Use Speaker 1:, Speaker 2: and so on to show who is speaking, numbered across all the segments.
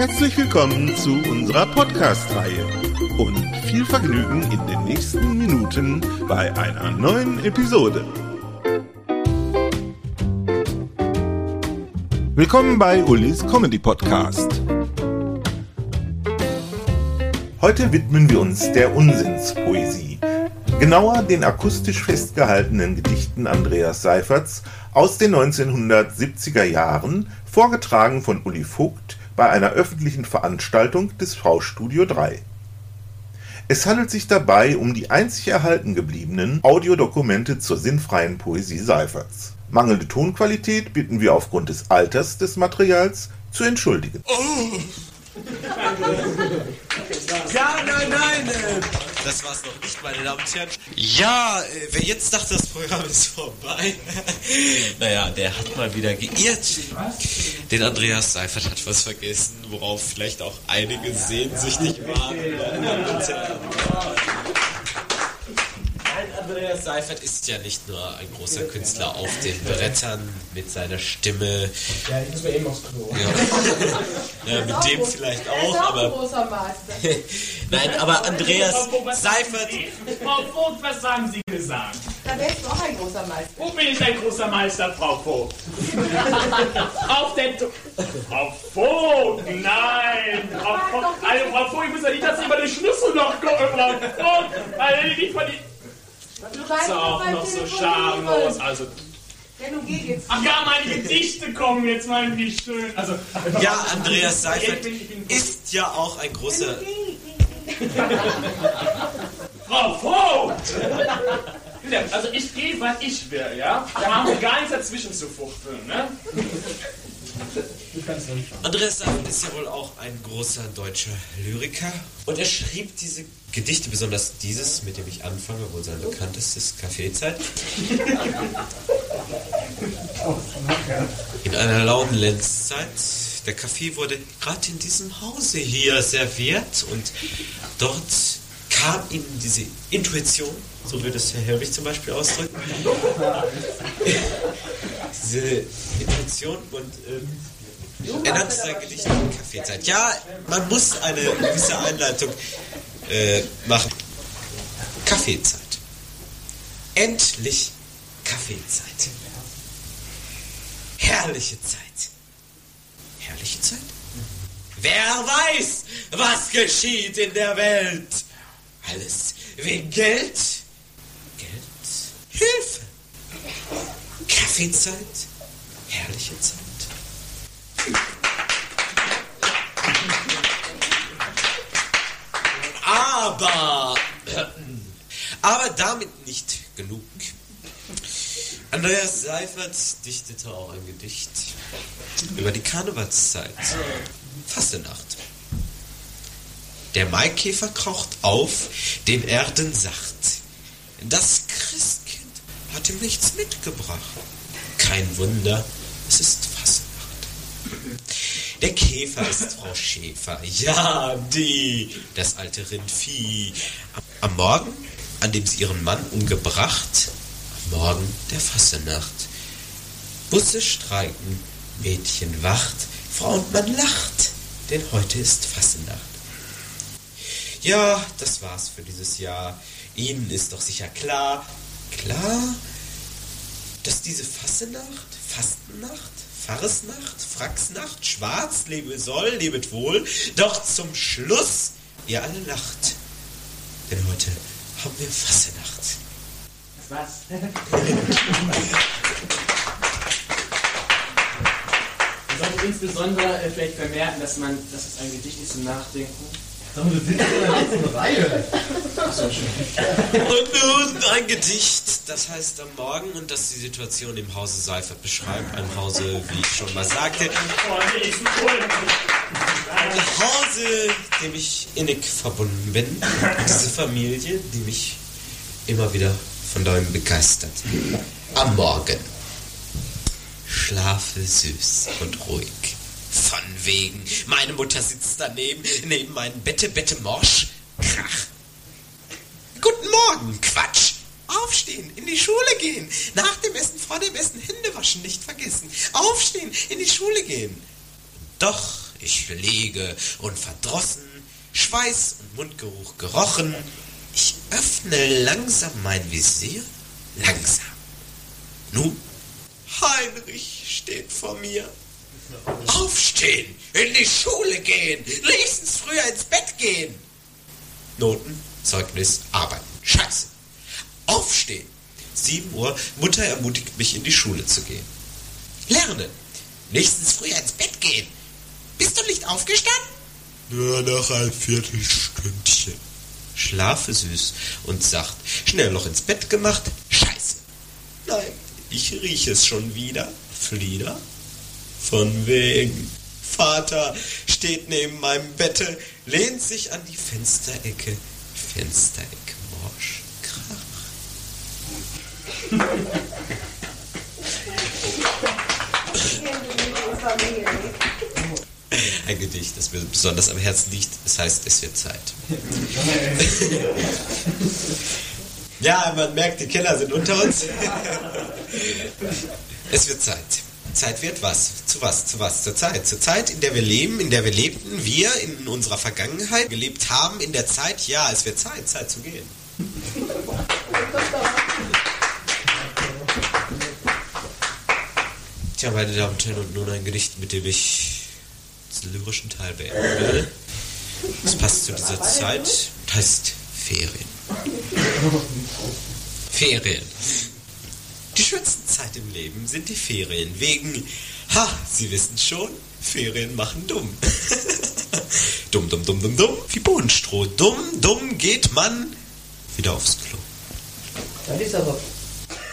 Speaker 1: Herzlich willkommen zu unserer Podcast-Reihe und viel Vergnügen in den nächsten Minuten bei einer neuen Episode. Willkommen bei Ulis Comedy Podcast. Heute widmen wir uns der Unsinnspoesie. Genauer den akustisch festgehaltenen Gedichten Andreas Seiferts aus den 1970er Jahren, vorgetragen von Uli Vogt bei einer öffentlichen Veranstaltung des V-Studio 3. Es handelt sich dabei um die einzig erhalten gebliebenen Audiodokumente zur sinnfreien Poesie Seiferts. Mangelnde Tonqualität bitten wir aufgrund des Alters des Materials zu entschuldigen. Oh.
Speaker 2: Ja, nein, nein, äh, das war's noch nicht, meine Damen und Herren. Ja, äh, wer jetzt dachte, das Programm ist vorbei, naja, der hat mal wieder geirrt. Den Andreas Seifert hat was vergessen, worauf vielleicht auch einige sehnsüchtig waren. Andreas Seifert ist ja nicht nur ein großer Künstler auf den Brettern mit seiner Stimme.
Speaker 3: Ja, ich muss mal eben aufs Klo.
Speaker 2: Ja, ja mit dem vielleicht auch, aber.
Speaker 4: großer Meister.
Speaker 2: Nein, aber Andreas Seifert.
Speaker 3: Frau Vogt, was haben Sie gesagt?
Speaker 4: Da wärst du auch ein großer Meister.
Speaker 3: Wo bin ich ein großer Meister, Frau Vogt? Auf der to Frau Vogt, nein! Frau Vogt, also Frau Vogt, ich muss ja nicht, dass Sie über den Schlüssel noch gucken, Frau Vogt! Weil die von die... Das ist auch noch so schamlos, also...
Speaker 4: Ja, nun geh jetzt.
Speaker 3: Ach ja, meine Gedichte kommen jetzt mal, wie schön. Also,
Speaker 2: Ja, Andreas Seifert ist ja auch ein großer.
Speaker 3: Frau Vogt! Also ich gehe, wann ich will, ja? Da haben wir gar nichts dazwischen zu fuchteln, ne?
Speaker 2: Andreas Seifert ist ja wohl auch ein großer deutscher Lyriker. Und er schrieb diese Gedichte, besonders dieses, mit dem ich anfange, wohl sein bekanntestes Kaffeezeit. In einer lauen Lenzzeit. Der Kaffee wurde gerade in diesem Hause hier serviert und dort kam ihm diese Intuition, so würde es Herr Helwig zum Beispiel ausdrücken. diese Intuition und ähm, er nannte sein Gedicht Kaffeezeit. Ja, man muss eine gewisse Einleitung äh, machen. Kaffeezeit. Endlich Kaffeezeit. Herrliche Zeit. Herrliche Zeit? Wer weiß, was geschieht in der Welt? Alles wegen Geld. Geld. Hilfe. Kaffeezeit. Herrliche Zeit. Aber, aber damit nicht genug. Andreas Seifert dichtete auch ein Gedicht über die Karnevalszeit. Fastenacht. Der Maikäfer kraucht auf den Erdensacht. Das Christkind hat ihm nichts mitgebracht. Kein Wunder, es ist. Der Käfer ist Frau Schäfer. Ja, die, das alte Rindvieh. Am Morgen, an dem sie ihren Mann umgebracht, am Morgen der Fassenacht. Busse streiken, Mädchen wacht, Frau und Mann lacht, denn heute ist Fassenacht. Ja, das war's für dieses Jahr. Ihnen ist doch sicher klar, klar, dass diese Fassenacht, Fastennacht, Pfarresnacht, Fracksnacht, Schwarz, lebe soll, lebet wohl, doch zum Schluss ihr alle lacht. Denn heute haben wir Fassenacht.
Speaker 3: Das war's. Man sollte insbesondere äh, vielleicht vermerken, dass man, dass es ein Gedicht ist zum Nachdenken.
Speaker 5: Sag mal, du sitzt in der letzten Reihe.
Speaker 2: Und nun ein Gedicht, das heißt am Morgen und das die Situation im Hause Seifert beschreibt. Ein Hause, wie ich schon mal sagte, ein Hause, dem ich innig verbunden bin. Diese Familie, die mich immer wieder von neuem begeistert. Am Morgen. Schlafe süß und ruhig. Von wegen. Meine Mutter sitzt daneben, neben meinem Bette, Bette morsch. Krach. Guten Morgen, Quatsch. Aufstehen, in die Schule gehen. Nach dem Essen, vor dem Essen Hände waschen, nicht vergessen. Aufstehen, in die Schule gehen. Doch ich liege und verdrossen, Schweiß und Mundgeruch gerochen. Ich öffne langsam mein Visier, langsam. Nun, Heinrich steht vor mir. Aufstehen, in die Schule gehen, nächstens früher ins Bett gehen. Noten, Zeugnis, Arbeiten. Scheiße. Aufstehen. 7 Uhr, Mutter ermutigt mich, in die Schule zu gehen. Lernen. Nächstens früher ins Bett gehen. Bist du nicht aufgestanden? Nur noch ein Viertelstündchen. Schlafe süß und sacht. Schnell noch ins Bett gemacht. Scheiße. Nein, ich rieche es schon wieder. Flieder? Von wegen. Vater steht neben meinem Bette, lehnt sich an die Fensterecke. Fensterecke morsch. Krach. Ein Gedicht, das mir besonders am Herzen liegt. Es heißt, es wird Zeit. ja, man merkt, die Keller sind unter uns. es wird Zeit. Zeit wird was? Zu was? Zu was? Zur Zeit. Zur Zeit, in der wir leben, in der wir lebten, wir in unserer Vergangenheit gelebt haben, in der Zeit, ja, es wird Zeit, Zeit zu gehen. Tja, meine Damen und Herren, und nun ein Gedicht, mit dem ich den lyrischen Teil beenden werde. Es passt zu dieser Zeit und heißt Ferien. Ferien. Die schönste Zeit im Leben sind die Ferien. Wegen, ha, Sie wissen schon, Ferien machen dumm. dumm, dumm, dumm, dumm, dumm, wie Bohnenstroh. Dumm, dumm geht man wieder aufs Klo.
Speaker 4: Das ist aber.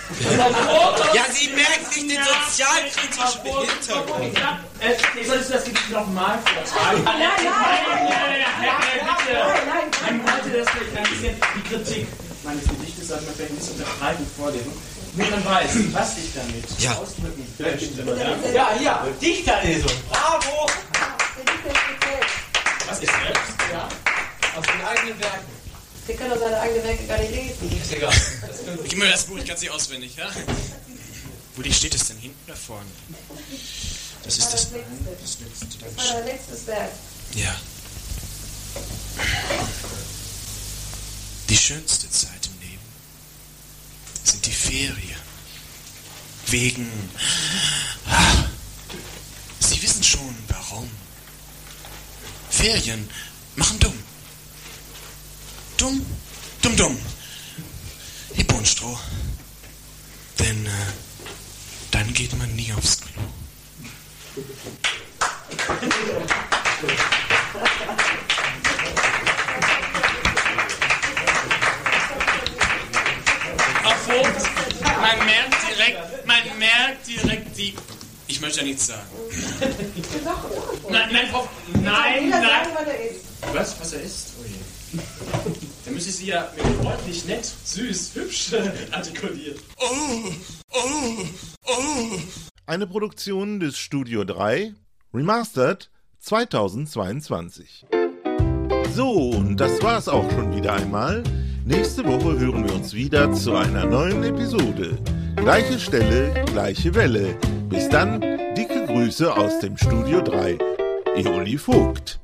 Speaker 2: Ja, Sie merken nicht den sozialkritischen Hintergrund.
Speaker 3: Äh, solltest du das Gedicht nochmal vortragen?
Speaker 4: Nein, nein,
Speaker 3: nein, nein,
Speaker 4: nein, nein,
Speaker 3: bitte. Man wollte das vielleicht ein bisschen, die Kritik meines Gedichtes sollte man vielleicht ein bisschen unterschreiben vorlesen. Nur man weiß, was ich damit
Speaker 2: Ja.
Speaker 3: ausdrücken möchte. Ja, ja,
Speaker 5: Dichterlesung. Bravo.
Speaker 3: was ist selbst? Ja.
Speaker 5: Aus den eigenen Werken.
Speaker 4: Der kann doch seine eigenen Werke gar nicht lesen.
Speaker 5: Ist egal.
Speaker 6: Gib mir das Buch, ich kann es nicht auswendig, ja? Wo die steht es denn? Hinten oder vorne? Das ist das.
Speaker 4: Das letzte.
Speaker 6: Das letzte,
Speaker 4: Das war dein letztes Werk.
Speaker 6: Ja. Schönste Zeit im Leben sind die Ferien. Wegen. Ah, Sie wissen schon warum. Ferien machen dumm. Dumm, dumm, dumm. Wie Bohnenstroh. Denn äh, dann geht man nie aufs Klo.
Speaker 3: Ja nichts sagen. Nein, nein, Frau. Nein, nein.
Speaker 4: sagen, was er ist.
Speaker 3: Was? Was er ist? Oh je. Dann müsste ich sie ja mit freundlich, nett, süß, hübsch artikulieren.
Speaker 1: Eine Produktion des Studio 3, Remastered 2022. So, und das war's auch schon wieder einmal. Nächste Woche hören wir uns wieder zu einer neuen Episode. Gleiche Stelle, gleiche Welle. Bis dann, Grüße aus dem Studio 3. Eoli Vogt.